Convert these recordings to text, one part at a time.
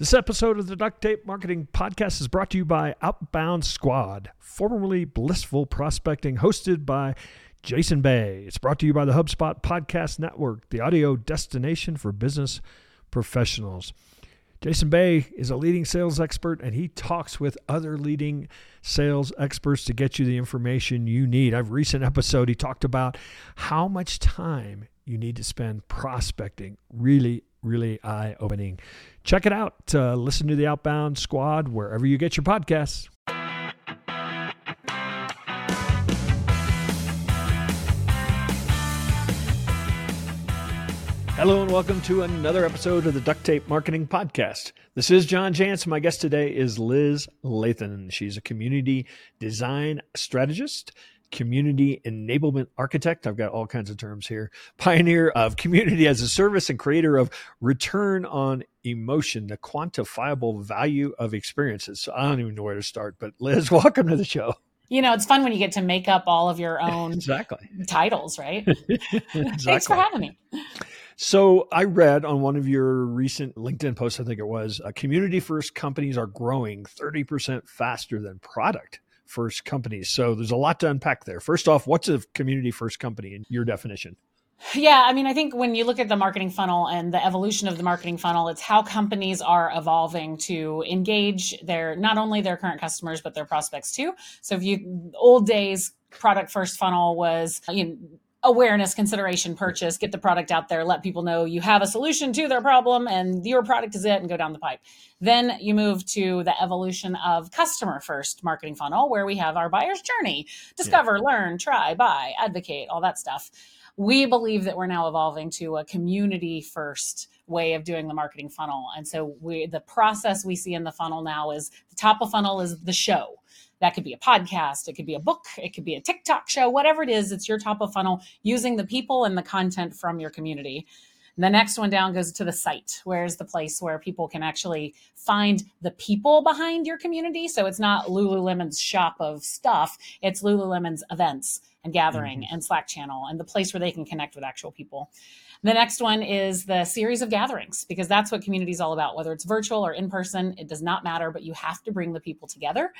This episode of the Duct Tape Marketing Podcast is brought to you by Outbound Squad, formerly Blissful Prospecting, hosted by Jason Bay. It's brought to you by the HubSpot Podcast Network, the audio destination for business professionals. Jason Bay is a leading sales expert and he talks with other leading sales experts to get you the information you need. I've recent episode he talked about how much time you need to spend prospecting. Really, really eye opening. Check it out. Uh, listen to the Outbound Squad wherever you get your podcasts. Hello and welcome to another episode of the Duct Tape Marketing Podcast. This is John Jantsch. My guest today is Liz Lathan. She's a community design strategist community enablement architect. I've got all kinds of terms here. Pioneer of community as a service and creator of return on emotion, the quantifiable value of experiences. So I don't even know where to start, but Liz, welcome to the show. You know, it's fun when you get to make up all of your own exactly titles, right? exactly. Thanks for having me. So I read on one of your recent LinkedIn posts, I think it was, uh, community first companies are growing 30% faster than product first companies. So there's a lot to unpack there. First off, what's a community first company in your definition? Yeah, I mean, I think when you look at the marketing funnel and the evolution of the marketing funnel, it's how companies are evolving to engage their not only their current customers but their prospects too. So if you old days product first funnel was you know, awareness, consideration, purchase, get the product out there, let people know you have a solution to their problem and your product is it and go down the pipe. Then you move to the evolution of customer first marketing funnel where we have our buyer's journey, discover, yeah. learn, try, buy, advocate, all that stuff. We believe that we're now evolving to a community first way of doing the marketing funnel. And so we the process we see in the funnel now is the top of funnel is the show that could be a podcast, it could be a book, it could be a TikTok show, whatever it is, it's your top of funnel using the people and the content from your community. the next one down goes to the site. Where's the place where people can actually find the people behind your community? So it's not Lululemon's shop of stuff, it's Lululemon's events and gathering mm-hmm. and Slack channel and the place where they can connect with actual people. The next one is the series of gatherings because that's what community is all about. Whether it's virtual or in person, it does not matter, but you have to bring the people together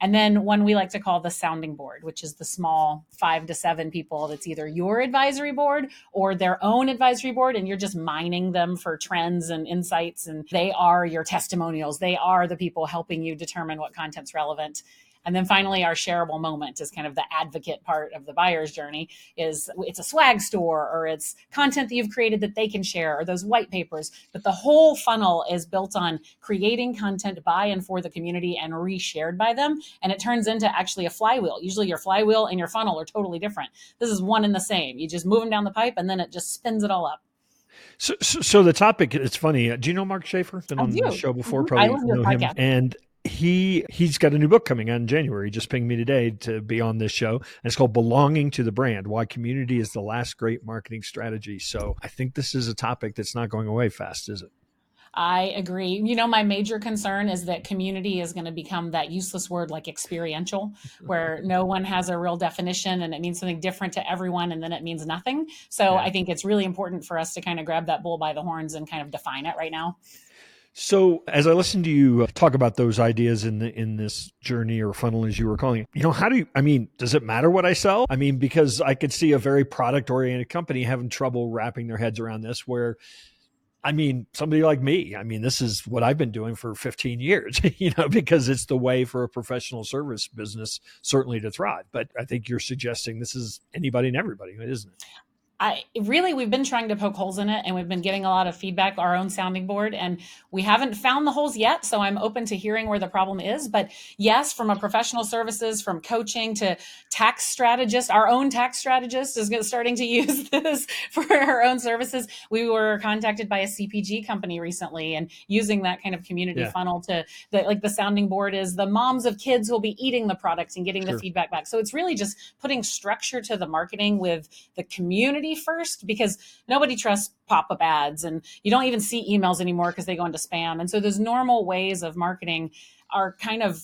and then one we like to call the sounding board, which is the small five to seven people that's either your advisory board or their own advisory board. And you're just mining them for trends and insights. And they are your testimonials. They are the people helping you determine what content's relevant. And then finally, our shareable moment is kind of the advocate part of the buyer's journey is it's a swag store or it's content that you've created that they can share or those white papers. But the whole funnel is built on creating content by and for the community and reshared by them. And it turns into actually a flywheel. Usually your flywheel and your funnel are totally different. This is one and the same. You just move them down the pipe and then it just spins it all up. So, so, so, the topic, it's funny. Do you know Mark Schaefer? Been on the show before, mm-hmm. probably know him. And he he's got a new book coming out in January. He just pinged me today to be on this show. And it's called Belonging to the Brand: Why Community is the Last Great Marketing Strategy. So I think this is a topic that's not going away fast, is it? I agree. You know, my major concern is that community is going to become that useless word like experiential, where no one has a real definition and it means something different to everyone and then it means nothing. So yeah. I think it's really important for us to kind of grab that bull by the horns and kind of define it right now. So, as I listen to you uh, talk about those ideas in the in this journey or funnel, as you were calling it, you know, how do you? I mean, does it matter what I sell? I mean, because I could see a very product oriented company having trouble wrapping their heads around this, where I mean, somebody like me, I mean, this is what I've been doing for 15 years, you know, because it's the way for a professional service business certainly to thrive. But I think you're suggesting this is anybody and everybody, isn't it? I really we've been trying to poke holes in it and we've been getting a lot of feedback our own sounding board and we haven't found the holes yet so I'm open to hearing where the problem is but yes from a professional services from coaching to tax strategist our own tax strategist is starting to use this for our own services we were contacted by a CPG company recently and using that kind of community yeah. funnel to the like the sounding board is the moms of kids will be eating the product and getting sure. the feedback back so it's really just putting structure to the marketing with the community community first because nobody trusts pop up ads and you don't even see emails anymore because they go into spam. And so those normal ways of marketing are kind of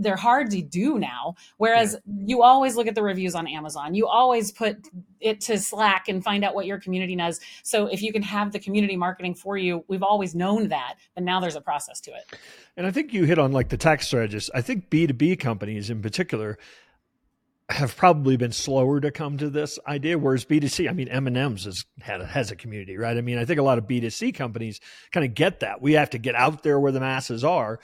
they're hard to do now. Whereas yeah. you always look at the reviews on Amazon, you always put it to Slack and find out what your community does. So if you can have the community marketing for you, we've always known that, but now there's a process to it. And I think you hit on like the tax strategists. I think B2B companies in particular have probably been slower to come to this idea whereas b2c i mean m&ms has has a community right? I mean i think a lot of b2c companies kind of get that. We have to get out there where the masses are.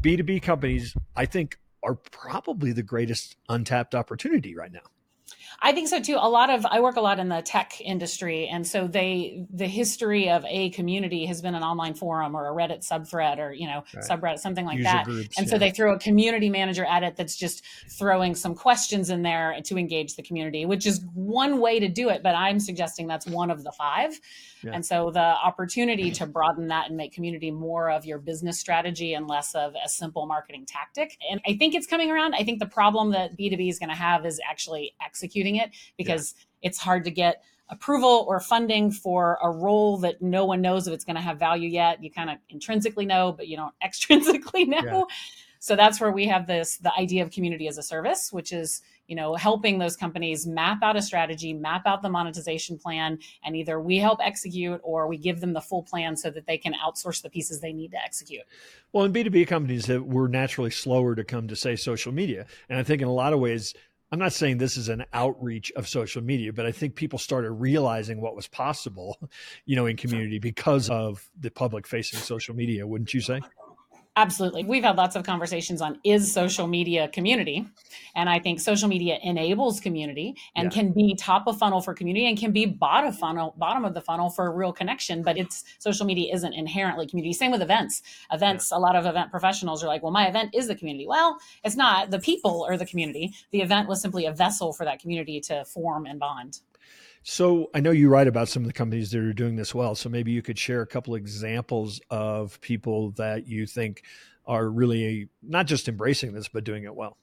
B2b companies i think are probably the greatest untapped opportunity right now I think so too. A lot of I work a lot in the tech industry, and so they the history of a community has been an online forum or a Reddit subthread or you know right. subreddit something like User that. Groups, and yeah. so they throw a community manager at it that's just throwing some questions in there to engage the community, which is one way to do it. But I'm suggesting that's one of the five. Yeah. And so the opportunity to broaden that and make community more of your business strategy and less of a simple marketing tactic. And I think it's coming around. I think the problem that B2B is going to have is actually executing it because yeah. it's hard to get approval or funding for a role that no one knows if it's going to have value yet. You kind of intrinsically know, but you don't extrinsically know. Yeah. So that's where we have this the idea of community as a service, which is you know helping those companies map out a strategy, map out the monetization plan, and either we help execute or we give them the full plan so that they can outsource the pieces they need to execute. Well, in B two B companies that were naturally slower to come to say social media, and I think in a lot of ways. I'm not saying this is an outreach of social media, but I think people started realizing what was possible, you know, in community because of the public facing social media, wouldn't you say? Absolutely. We've had lots of conversations on is social media community? And I think social media enables community and yeah. can be top of funnel for community and can be bottom funnel, bottom of the funnel for a real connection, but it's social media isn't inherently community. Same with events. Events, yeah. a lot of event professionals are like, well, my event is the community. Well, it's not. The people are the community. The event was simply a vessel for that community to form and bond. So I know you write about some of the companies that are doing this well. So maybe you could share a couple examples of people that you think are really not just embracing this, but doing it well.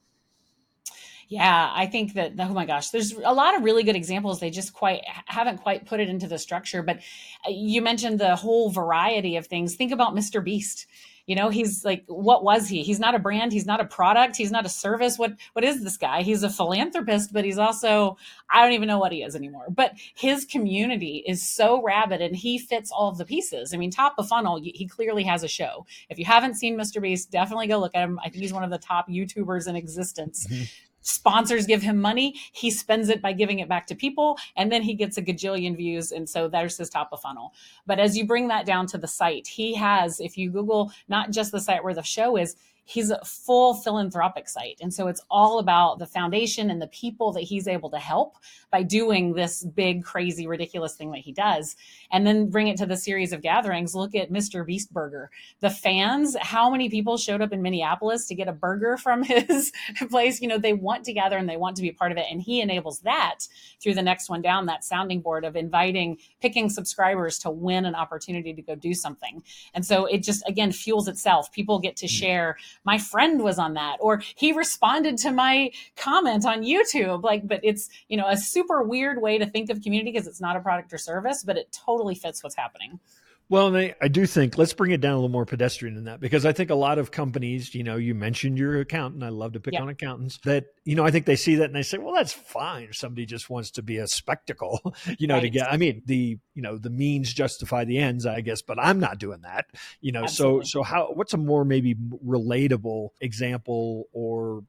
Yeah, I think that oh my gosh, there's a lot of really good examples. They just quite haven't quite put it into the structure. But uh, you mentioned the whole variety of things. Think about Mr. Beast you know he's like what was he? He's not a brand he's not a product he's not a service. What what is this guy? He's a philanthropist but he's also i don't even know what he is anymore. But his community is so rabid and he fits all of the pieces. I mean top of funnel he clearly has a show. If you haven't seen mr beast definitely go look at him. I think he's one of the top youtubers in existence. Mm-hmm sponsors give him money he spends it by giving it back to people and then he gets a gajillion views and so there's his top of funnel. But as you bring that down to the site he has if you google not just the site where the show is he's a full philanthropic site. And so it's all about the foundation and the people that he's able to help by doing this big, crazy, ridiculous thing that he does. And then bring it to the series of gatherings. Look at Mr. Beast Burger. The fans, how many people showed up in Minneapolis to get a burger from his place? You know, they want to gather and they want to be a part of it. And he enables that through the next one down, that sounding board of inviting, picking subscribers to win an opportunity to go do something. And so it just, again, fuels itself. People get to hmm. share my friend was on that or he responded to my comment on youtube. Like but it's you know a super weird way to think of community because it's not a product or service but it totally fits what's happening well, and I, I, do think let's bring it down a little more pedestrian than that because I think a lot of companies, you know, you mentioned your accountant. I love to pick on accountants that, you know, I think they see that and they say, well, that's fine. Somebody just wants to be a spectacle, you know, right. to get, I mean, the, you know, the means justify the ends, I guess, but I'm not doing that, you know, Absolutely. so, so how, what's a more maybe relatable example or,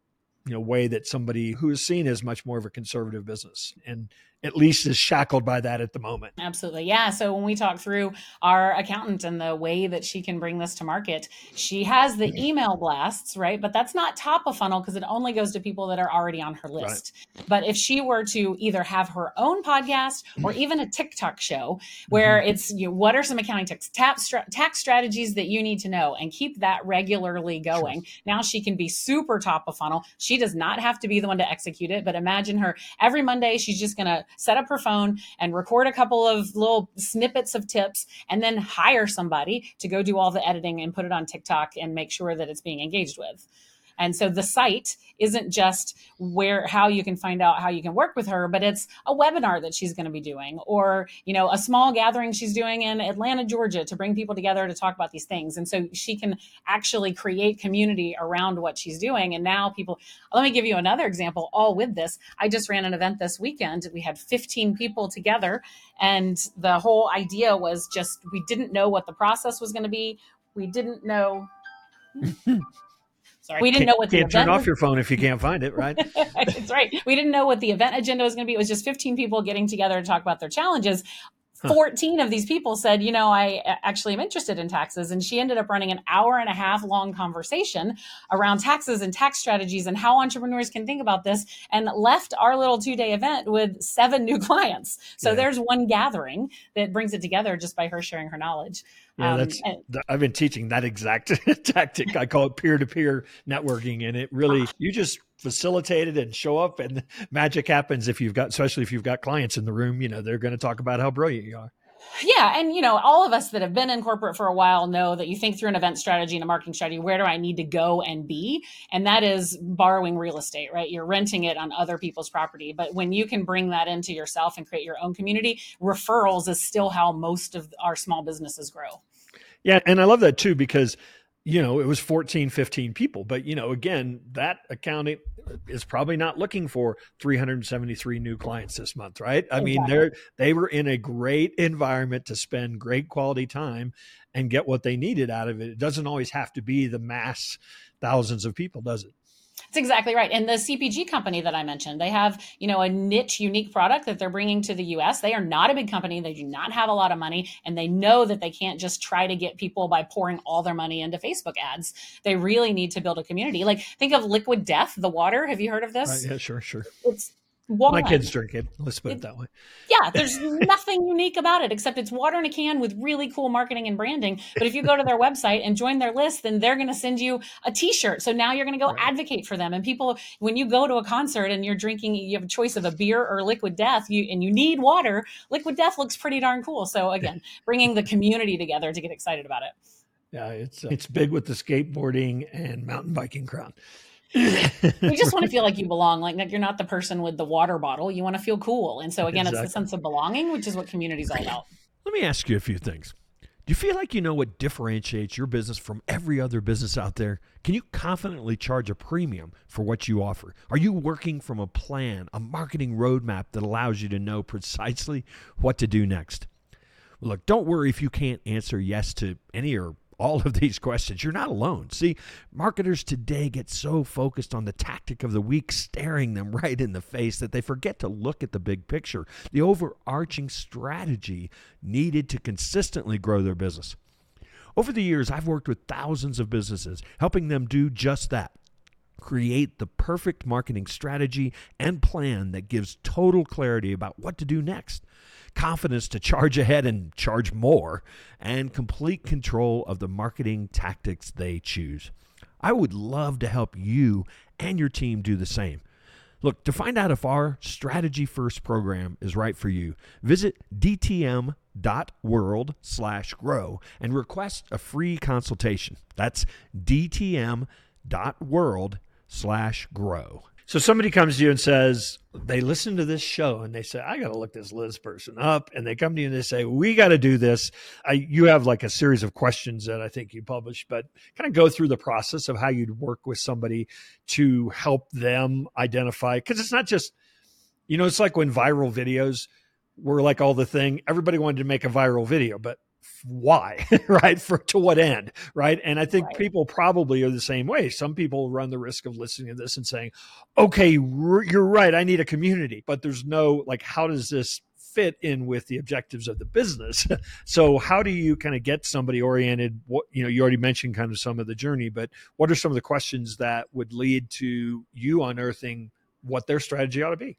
you know, way that somebody who is seen as much more of a conservative business and at least is shackled by that at the moment. Absolutely. Yeah. So when we talk through our accountant and the way that she can bring this to market, she has the email blasts, right? But that's not top of funnel because it only goes to people that are already on her list. Right. But if she were to either have her own podcast or even a TikTok show where mm-hmm. it's you know, what are some accounting tips, tax, tax strategies that you need to know and keep that regularly going. Sure. Now she can be super top of funnel. She does not have to be the one to execute it, but imagine her every Monday, she's just going to set up her phone and record a couple of little snippets of tips and then hire somebody to go do all the editing and put it on TikTok and make sure that it's being engaged with. And so the site isn't just where how you can find out how you can work with her, but it's a webinar that she's going to be doing or, you know, a small gathering she's doing in Atlanta, Georgia to bring people together to talk about these things. And so she can actually create community around what she's doing. And now people, let me give you another example all with this. I just ran an event this weekend. We had 15 people together and the whole idea was just we didn't know what the process was going to be. We didn't know Sorry. We didn't know what the can't turn off was. your phone if you can't find it, right? That's right. We didn't know what the event agenda was going to be. It was just 15 people getting together to talk about their challenges. 14 of these people said, you know, I uh, actually am interested in taxes. And she ended up running an hour and a half long conversation around taxes and tax strategies and how entrepreneurs can think about this and left our little two day event with seven new clients. So yeah. there's one gathering that brings it together just by her sharing her knowledge. Yeah, um, that's, and, I've been teaching that exact tactic. I call it peer to peer networking. And it really, ah. you just facilitate it and show up and magic happens if you've got, especially if you've got clients in the room, you know, they're going to talk about how brilliant you are. Yeah. And, you know, all of us that have been in corporate for a while know that you think through an event strategy and a marketing strategy, where do I need to go and be? And that is borrowing real estate, right? You're renting it on other people's property. But when you can bring that into yourself and create your own community, referrals is still how most of our small businesses grow. Yeah. And I love that too, because you know, it was 14, 15 people. But, you know, again, that accounting is probably not looking for 373 new clients this month, right? I mean, they're they were in a great environment to spend great quality time and get what they needed out of it. It doesn't always have to be the mass thousands of people, does it? That's exactly right. And the CPG company that I mentioned, they have, you know, a niche, unique product that they're bringing to the US. They are not a big company. They do not have a lot of money. And they know that they can't just try to get people by pouring all their money into Facebook ads. They really need to build a community. Like think of Liquid Death, the water. Have you heard of this? Uh, yeah, sure, sure. It's My kids drink it. Let's put it, it that way. Yeah, there's nothing unique about it except it's water in a can with really cool marketing and branding. But if you go to their website and join their list, then they're going to send you a T-shirt. So now you're going to go right. advocate for them. And people, when you go to a concert and you're drinking, you have a choice of a beer or liquid death, you and you need water. Liquid death looks pretty darn cool. So again, bringing the community together to get excited about it. Yeah, it's uh, it's big with the skateboarding and mountain biking crowd you just want to feel like you belong, like, like you're not the person with the water bottle. You want to feel cool. And so again, exactly. it's the sense of belonging, which is what community is all about. Let me ask you a few things. Do you feel like you know what differentiates your business from every other business out there? Can you confidently charge a premium for what you offer? Are you working from a plan, a marketing roadmap that allows you to know precisely what to do next? look, don't worry if you can't answer yes to any or all of these questions. You're not alone. See, marketers today get so focused on the tactic of the week staring them right in the face that they forget to look at the big picture, the overarching strategy needed to consistently grow their business. Over the years, I've worked with thousands of businesses, helping them do just that create the perfect marketing strategy and plan that gives total clarity about what to do next confidence to charge ahead and charge more, and complete control of the marketing tactics they choose. I would love to help you and your team do the same. Look, to find out if our strategy first program is right for you, visit dtm.world slash grow and request a free consultation. That's dtm.world slash grow. So somebody comes to you and says, they listen to this show and they say, I got to look this Liz person up. And they come to you and they say, we got to do this. I, you have like a series of questions that I think you published, but kind of go through the process of how you'd work with somebody to help them identify. Cause it's not just, you know, it's like when viral videos were like all the thing, everybody wanted to make a viral video, but why right for to what end right? And i think right. people probably are the same way. Some people run the risk of listening to this and saying okay you're right i need a community but there's no like how does this fit in with the objectives of the business? So how do you kind of get somebody oriented? What you know you already mentioned kind of some of the journey but what are some of the questions that would lead to you unearthing what their strategy ought to be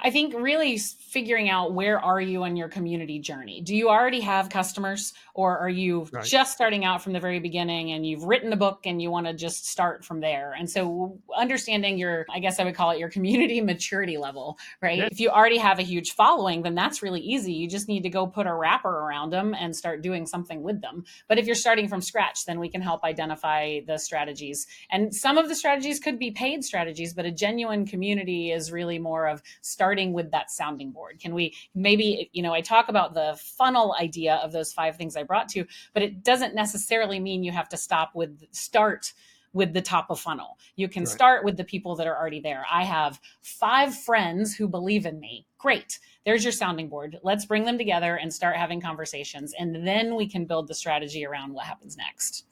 I think really figuring out where are you in your community journey. Do you already have customers or are you right. just starting out from the very beginning and you've written a book and you want to just start from there? And so understanding your I guess I would call it your community maturity level, right? Yeah. If you already have a huge following, then that's really easy. You just need to go put a wrapper around them and start doing something with them. But if you're starting from scratch, then we can help identify the strategies. And some of the strategies could be paid strategies, but a genuine community is really more of start starting with that sounding board? Can we maybe, you know, I talk about the funnel idea of those five things I brought to, but it doesn't necessarily mean you have to stop with start with the top of funnel. You can right. start with the people that are already there. I have five friends who believe in me. Great. There's your sounding board. Let's bring them together and start having conversations. And then we can build the strategy around what happens next.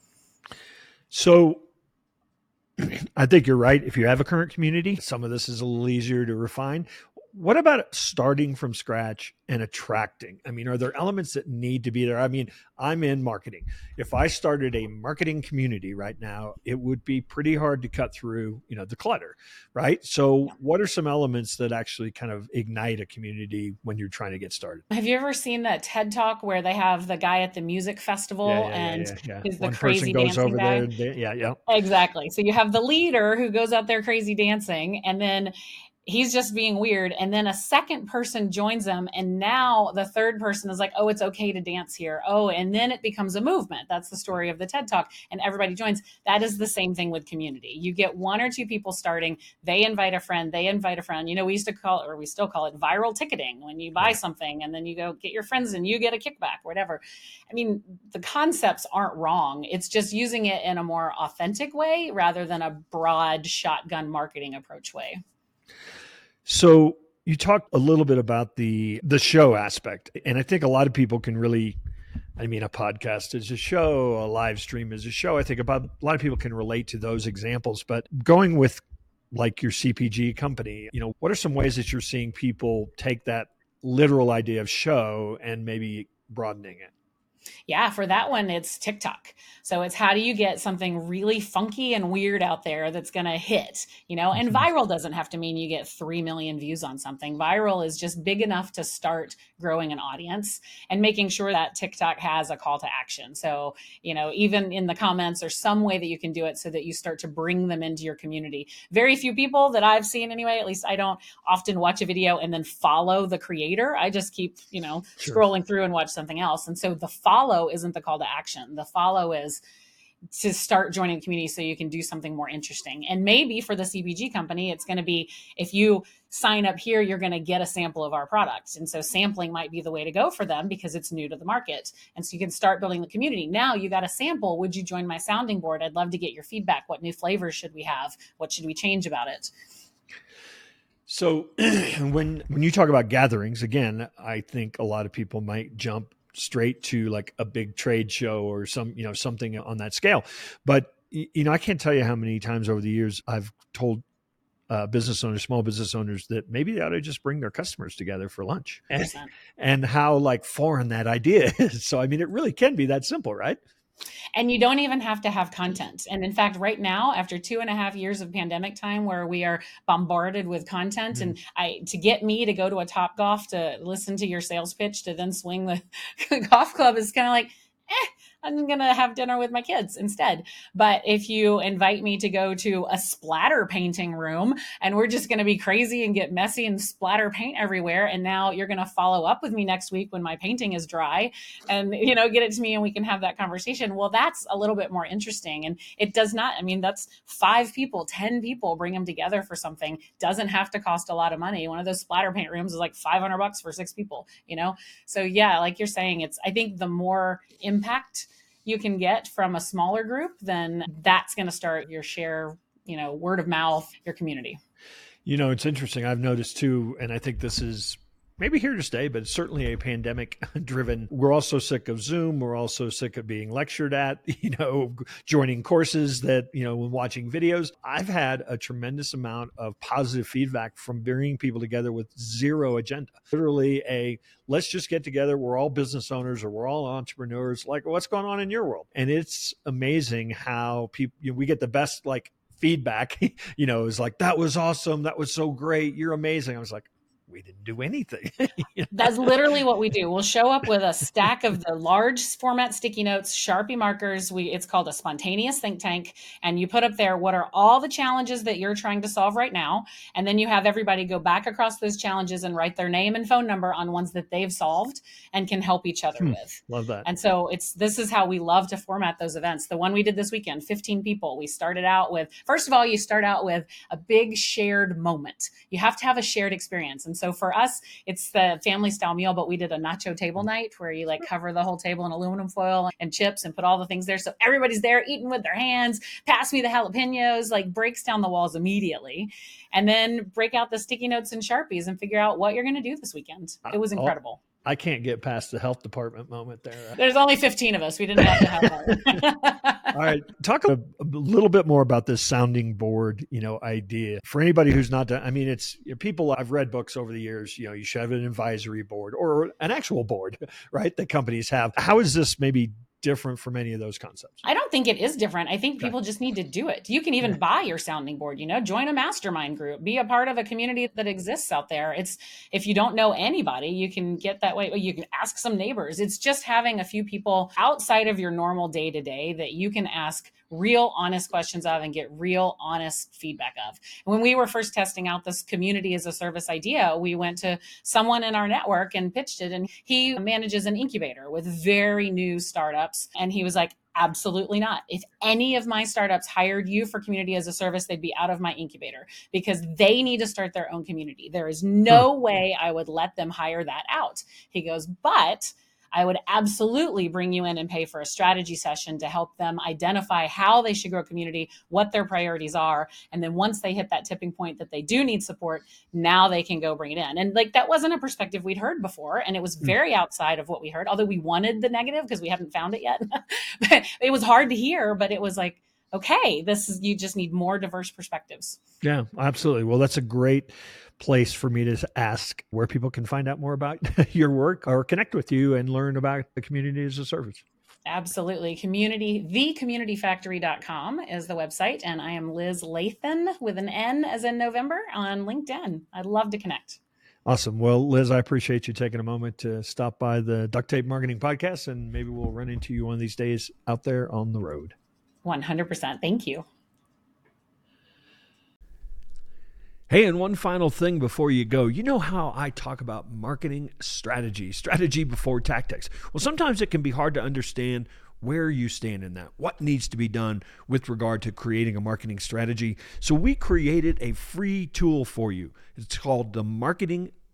So I think you're right. If you have a current community, some of this is a little easier to refine what about starting from scratch and attracting? I mean, are there elements that need to be there? I mean, I'm in marketing. If I started a marketing community right now, it would be pretty hard to cut through, you know, the clutter, right? So, what are some elements that actually kind of ignite a community when you're trying to get started? Have you ever seen that TED Talk where they have the guy at the music festival yeah, yeah, and yeah, he's the One crazy dancing guy? There, yeah, yeah. Exactly. So you have the leader who goes out there crazy dancing and then he's just being weird. And then a second person joins them and now the third person is like oh it's okay to dance here. Oh and then it becomes a movement. That's the story of the ted talk and everybody joins. That is the same thing with community. You get one or two people starting they invite a friend they invite a friend. You know we used to call it or we still call it viral ticketing. When you buy something and then you go get your friends and you get a kickback whatever. I mean the concepts aren't wrong. It's just using it in a more authentic way rather than a broad shotgun marketing approach way so you talked a little bit about the the show aspect, and I think a lot of people can really. I mean, a podcast is a show, a live stream is a show. I think about a lot of people can relate to those examples, but going with like your CPG company, you know, what are some ways that you're seeing people take that literal idea of show and maybe broadening it? Yeah, for that one, it's TikTok. So it's how do you get something really funky and weird out there that's going to hit, you know? And mm-hmm. viral doesn't have to mean you get 3 million views on something. Viral is just big enough to start growing an audience and making sure that TikTok has a call to action. So, you know, even in the comments or some way that you can do it so that you start to bring them into your community. Very few people that I've seen anyway, at least I don't often watch a video and then follow the creator. I just keep, you know, sure. scrolling through and watch something else. And so the follow isn't the call to action. The follow is to start joining community so you can do something more interesting. And maybe for the CPG company, it's going to be if you sign up here, you're going to get a sample of our product. And so sampling might be the way to go for them because it's new to the market. And so you can start building the community. Now you got a sample. Would you join my sounding board? I'd love to get your feedback. What new flavors should we have? What should we change about it? So when when you talk about gatherings, again, I think a lot of people might jump straight to like a big trade show or some you know something on that scale but you know i can't tell you how many times over the years i've told uh, business owners, small business owners, that maybe they ought to just bring their customers together for lunch, and, and how like foreign that idea is. So, I mean, it really can be that simple, right? And you don't even have to have content. And in fact, right now, after two and a half years of pandemic time where we are bombarded with content, mm-hmm. and I to get me to go to a Topgolf to listen to your sales pitch to then swing the golf club is kind of like, I'm going to have dinner with my kids instead. But if you invite me to go to a splatter painting room and we're just going to be crazy and get messy and splatter paint everywhere, and now you're going to follow up with me next week when my painting is dry and, you know, get it to me and we can have that conversation. Well, that's a little bit more interesting. And it does not, I mean, that's five people, 10 people, bring them together for something. Doesn't have to cost a lot of money. One of those splatter paint rooms is like 500 bucks for six people, you know? So, yeah, like you're saying, it's, I think the more impact you can get from a smaller group, then that's going to start your share, you know, word of mouth, your community. You know, it's interesting. I've noticed too, and I think this is maybe here to stay, but certainly a pandemic driven. We're also sick of Zoom. We're also sick of being lectured at, you know, joining courses that, you know, watching videos. I've had a tremendous amount of positive feedback from bringing people together with zero agenda. Literally a let's just get together. We're all business owners or we're all entrepreneurs. Like, what's going on in your world? And it's amazing how people, you know, we get the best like feedback, you know, is like, that was awesome. That was so great. You're amazing. I was like, we didn't do anything. That's literally what we do. We'll show up with a stack of the large format sticky notes, Sharpie markers. We it's called a spontaneous think tank, and you put up there what are all the challenges that you're trying to solve right now, and then you have everybody go back across those challenges and write their name and phone number on ones that they've solved and can help each other hmm, with. Love that. And so it's this is how we love to format those events. The one we did this weekend, 15 people. We started out with first of all, you start out with a big shared moment. You have to have a shared experience, and so for us, it's the family style meal, but we did a nacho table night where you like mm-hmm. cover the whole table in aluminum foil and chips and put all the things there. So everybody's there eating with their hands. Pass me the jalapenos, like breaks down the walls immediately. And then break out the sticky notes and Sharpies and figure out what you're going to do this weekend. Uh, it was oh, incredible. I can't get past the health department moment there. There's only 15 of us. We didn't have to have that. All right. Talk a, a, little bit more about this sounding board, you know, idea for anybody who's not done. I mean, it's people I've read books over the years, you know, you should have an advisory board or an actual board, right? That companies have. How is this maybe different from any of those concepts? I don't think it is different. I think people just need to do it. You can even yeah. buy your sounding board, you know, join a mastermind group, be a part of a community that exists out there. It's if you don't know anybody, you can get that way. You can ask some neighbors. It's just having a few people outside of your normal day to day that you can ask real honest questions of and get real honest feedback of. when we were first testing out this community as a service idea, we went to someone in our network and pitched it. And he manages an incubator with very new startups. And he was like, Absolutely not. If any of my startups hired you for community as a service, they'd be out of my incubator because they need to start their own community. There is no hmm. way I would let them hire that out. He goes, but I would absolutely bring you in and pay for a strategy session to help them identify how they should grow community, what their priorities are. And then once they hit that tipping point that they do need support, now they can go bring it in. And like that wasn't a perspective we'd heard before. And it was hmm. very outside of what we heard, although we wanted the negative because we haven't found it yet. it was hard to hear, but it was like, okay, this is, you just need more diverse perspectives. Yeah, absolutely. Well, that's a great place for me to ask where people can find out more about your work or connect with you and learn about the community as a service. Absolutely. Community, thecommunityfactory.com is the website. And I am Liz Lathan with an N as in November on LinkedIn. I'd love to connect. Awesome. Well, Liz, I appreciate you taking a moment to stop by the Duct Tape Marketing Podcast, and maybe we'll run into you one of these days out there on the road. 100%. Thank you. Hey, and one final thing before you go. You know how I talk about marketing strategy, strategy before tactics. Well, sometimes it can be hard to understand where you stand in that, what needs to be done with regard to creating a marketing strategy. So, we created a free tool for you. It's called the Marketing